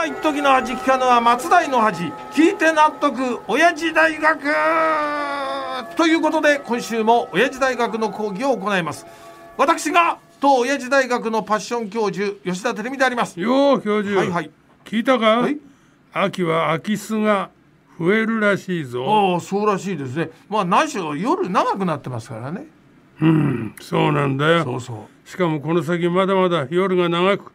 は一時の味聞かぬは松代の恥聞いて納得親父大学！ということで今週も親父大学の講義を行います。私が当親父大学のパッション教授吉田照美であります。よう教授、はいはい。聞いたか、はい。秋は空き巣が増えるらしいぞ。ああそうらしいですね。まあ何しろ夜長くなってますからね。うんそうなんだよ。そうそう。しかもこの先まだまだ夜が長く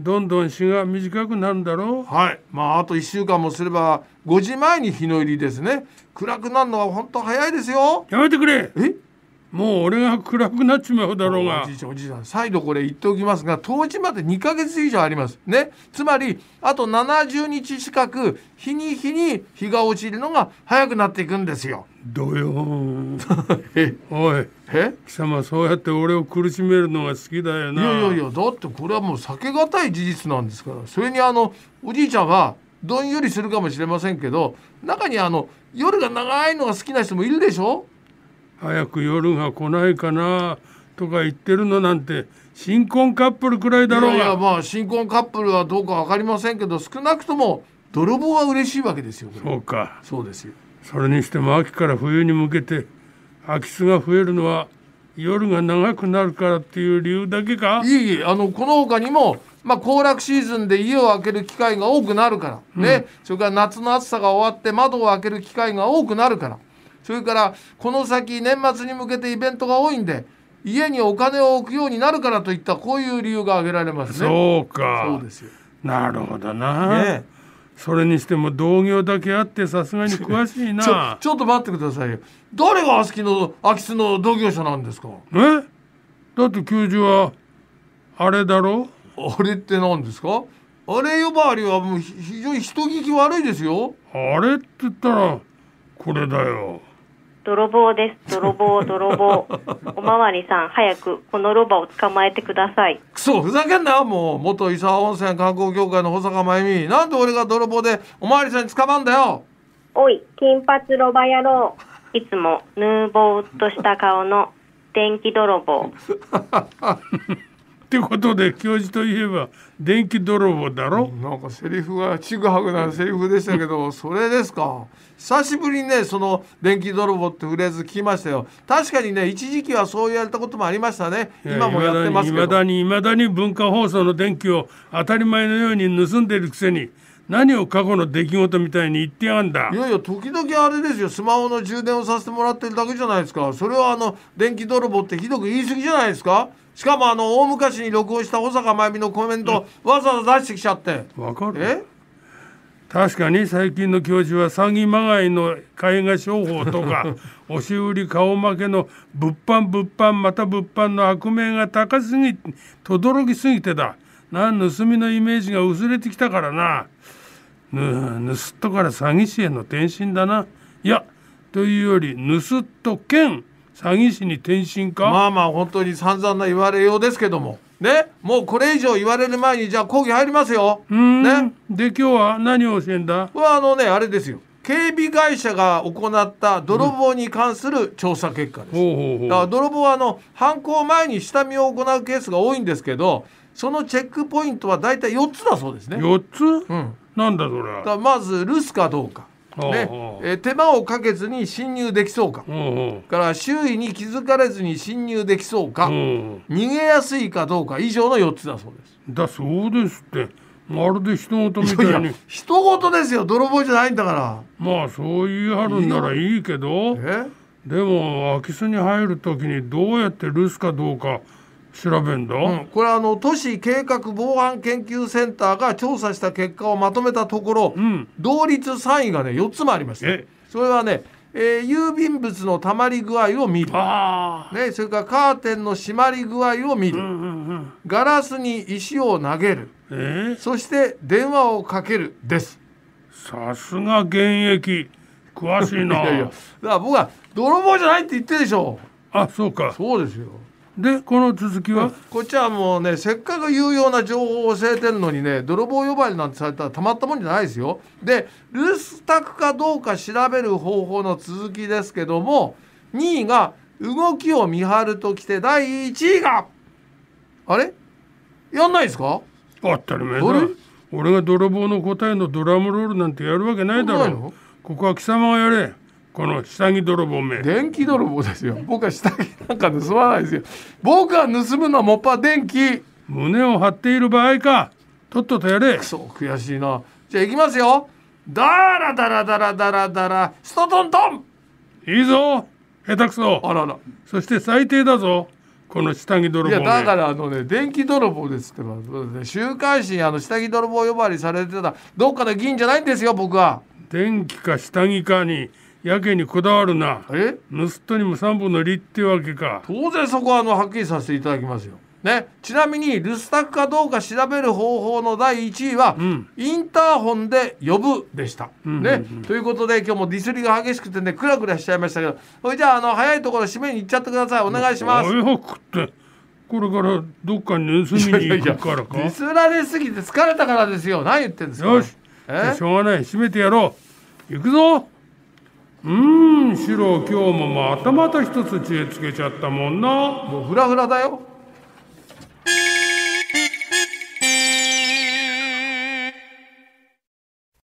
どんどん日が短くなるんだろはい。まああと1週間もすれば5時前に日の入りですね。暗くなるのは本当早いですよ。うやめてくれ。え？もう俺が暗くなっちまうだろうが。おじいちゃんおじいちゃん。再度これ言っておきますが当時まで2ヶ月以上あります。ね。つまりあと70日近く日に日に日が落ちるのが早くなっていくんですよ。どよ おい。え？貴様そうやって俺を苦しめるのが好きだよいなやいやいやだってこれはもう避けがたい事実なんですから。それにあのおじいちゃんはどんよりするかもしれませんけど中にあの夜が長いのが好きな人もいるでしょ？早く夜が来ないかなとか言ってるのなんて新婚カップルくらいだろうが。いやいやまあ新婚カップルはどうか分かりませんけど少なくとも泥棒は嬉しいわけですよそうか。そうですよ。それにしても秋から冬に向けて空き巣が増えるのは夜が長くなるからっていう理由だけか？いえいえあのこの他にもまあ行楽シーズンで家を開ける機会が多くなるからね、それから夏の暑さが終わって窓を開ける機会が多くなるからそれからこの先年末に向けてイベントが多いんで家にお金を置くようになるからといったこういう理由が挙げられますね。そうかそうですよ。なるほどな、ねそれにしても同業だけあってさすがに詳しいなちょっと待ってくださいよ。誰が好きの空き巣の同業者なんですか？え？だって教授はあれだろ？あれって何ですか？あれ呼ばわりはもうひ非常に人聞き悪いですよ。あれって言ったらこれだよ泥棒です。泥棒、泥棒。おまわりさん、早くこのロバを捕まえてください。くそふざけんなよもう元伊沢温泉観光協会の保坂真由美なんで俺が泥棒でおまわりさんに捕まんだよおい、金髪ロバ野郎。いつもヌーボーっとした顔の電気泥棒。ってことで教授といえば電気泥棒だろ、なんかセリフがちぐはぐなセリフでしたけどそれですか？久しぶりにねその電気泥棒ってフレーズ聞きましたよ。確かにね一時期はそう言われたこともありましたね。今もやってますけど。いまだにいまだに文化放送の電気を当たり前のように盗んでるくせに何を過去の出来事みたいに言ってやんだ？いやいや時々あれですよ。スマホの充電をさせてもらってるだけじゃないですか。それはあの電気泥棒ってひどく言い過ぎじゃないですか？しかもあの大昔に録音した保坂真由美のコメント、わざわざ出してきちゃって。わかる。え？確かに最近の教授は詐欺まがいの絵画商法とか 押し売り顔負けの物販物販また物販の悪名が高すぎ轟きすぎてだ。な盗みのイメージが薄れてきたからな。ぬ盗っ人から詐欺師への転身だな。いやというより盗っ人兼詐欺師に転身か、まあまあ本当に散々な言われようですけども。ね？もうこれ以上言われる前にじゃあ講義入りますよ。ね？で今日は何を教えんだ？はあのねあれですよ。警備会社が行った泥棒に関する調査結果です、だから泥棒はあの犯行前に下見を行うケースが多いんですけどそのチェックポイントは大体4つだそうですね。4つ、うん、なんだそれだまず留守かどうか、ね。えー手間をかけずに侵入できそうか。から周囲に気づかれずに侵入できそうか、逃げやすいかどうか以上の4つだそうです。だそうですって。まるで人事みたいやいに人事ですよ。泥棒じゃないんだから。まあそう言い張るんならいいけど。え？でも空き巣に入る時にどうやって留守かどうか調べんだ、うん、これはあの都市計画防犯研究センターが調査した結果をまとめたところ、うん。同率3位がね4つもありました。え？それはね、えー郵便物のたまり具合を見る、ね、それからカーテンの閉まり具合を見る、うんうんうん。ガラスに石を投げる。え？そして電話をかけるです。さすが現役。詳しいな。いやいやだから僕は泥棒じゃないって言ってるでしょ。あそうか。そうですよでこの続きは、こっちはもうねせっかく有用な情報を教えてるのにね泥棒呼ばわりなんてされたらたまったもんじゃないですよ。で留守宅かどうか調べる方法の続きですけども2位が動きを見張るときて第1位があれ？やんないですか？当たり前だ俺が泥棒の答えのドラムロールなんてやるわけないだろ。ここは貴様がやれこの下着泥棒め。電気泥棒ですよ。僕は下着なんか盗まないですよ。僕が盗むのはもっぱら電気。胸を張っている場合か。とっととやれ。くそ悔しいな。じゃあ行きますよ。ダラダラダラダラダラ。ストトントン。いいぞ。下手くそ。あらら。そして最低だぞ。この下着泥いや棒めだからあのね電気泥棒ですってばそうですね週刊誌にあの下着泥棒呼ばわりされてた。どっかの議員じゃないんですよ僕は。電気か下着かにやけにこだわるな。え？盗人にも三本の利ってわけか。当然そこはあのはっきりさせていただきますよ。ね、ちなみに留守宅かどうか調べる方法の第1位は、ん。インターホンで呼ぶでした。んね？ということで今日もディスりが激しくてねクラクラしちゃいましたけど。それじゃああの早いところ締めに行っちゃってください。お願いします。早くって。これからどっかに盗みに行くからか？ディスられすぎて疲れたからですよ。何言ってんですか。よし。しょうがない。閉めてやろう。行くぞうんシロ今日もまたまた一つ知恵つけちゃったもんな。もうフラフラだよ。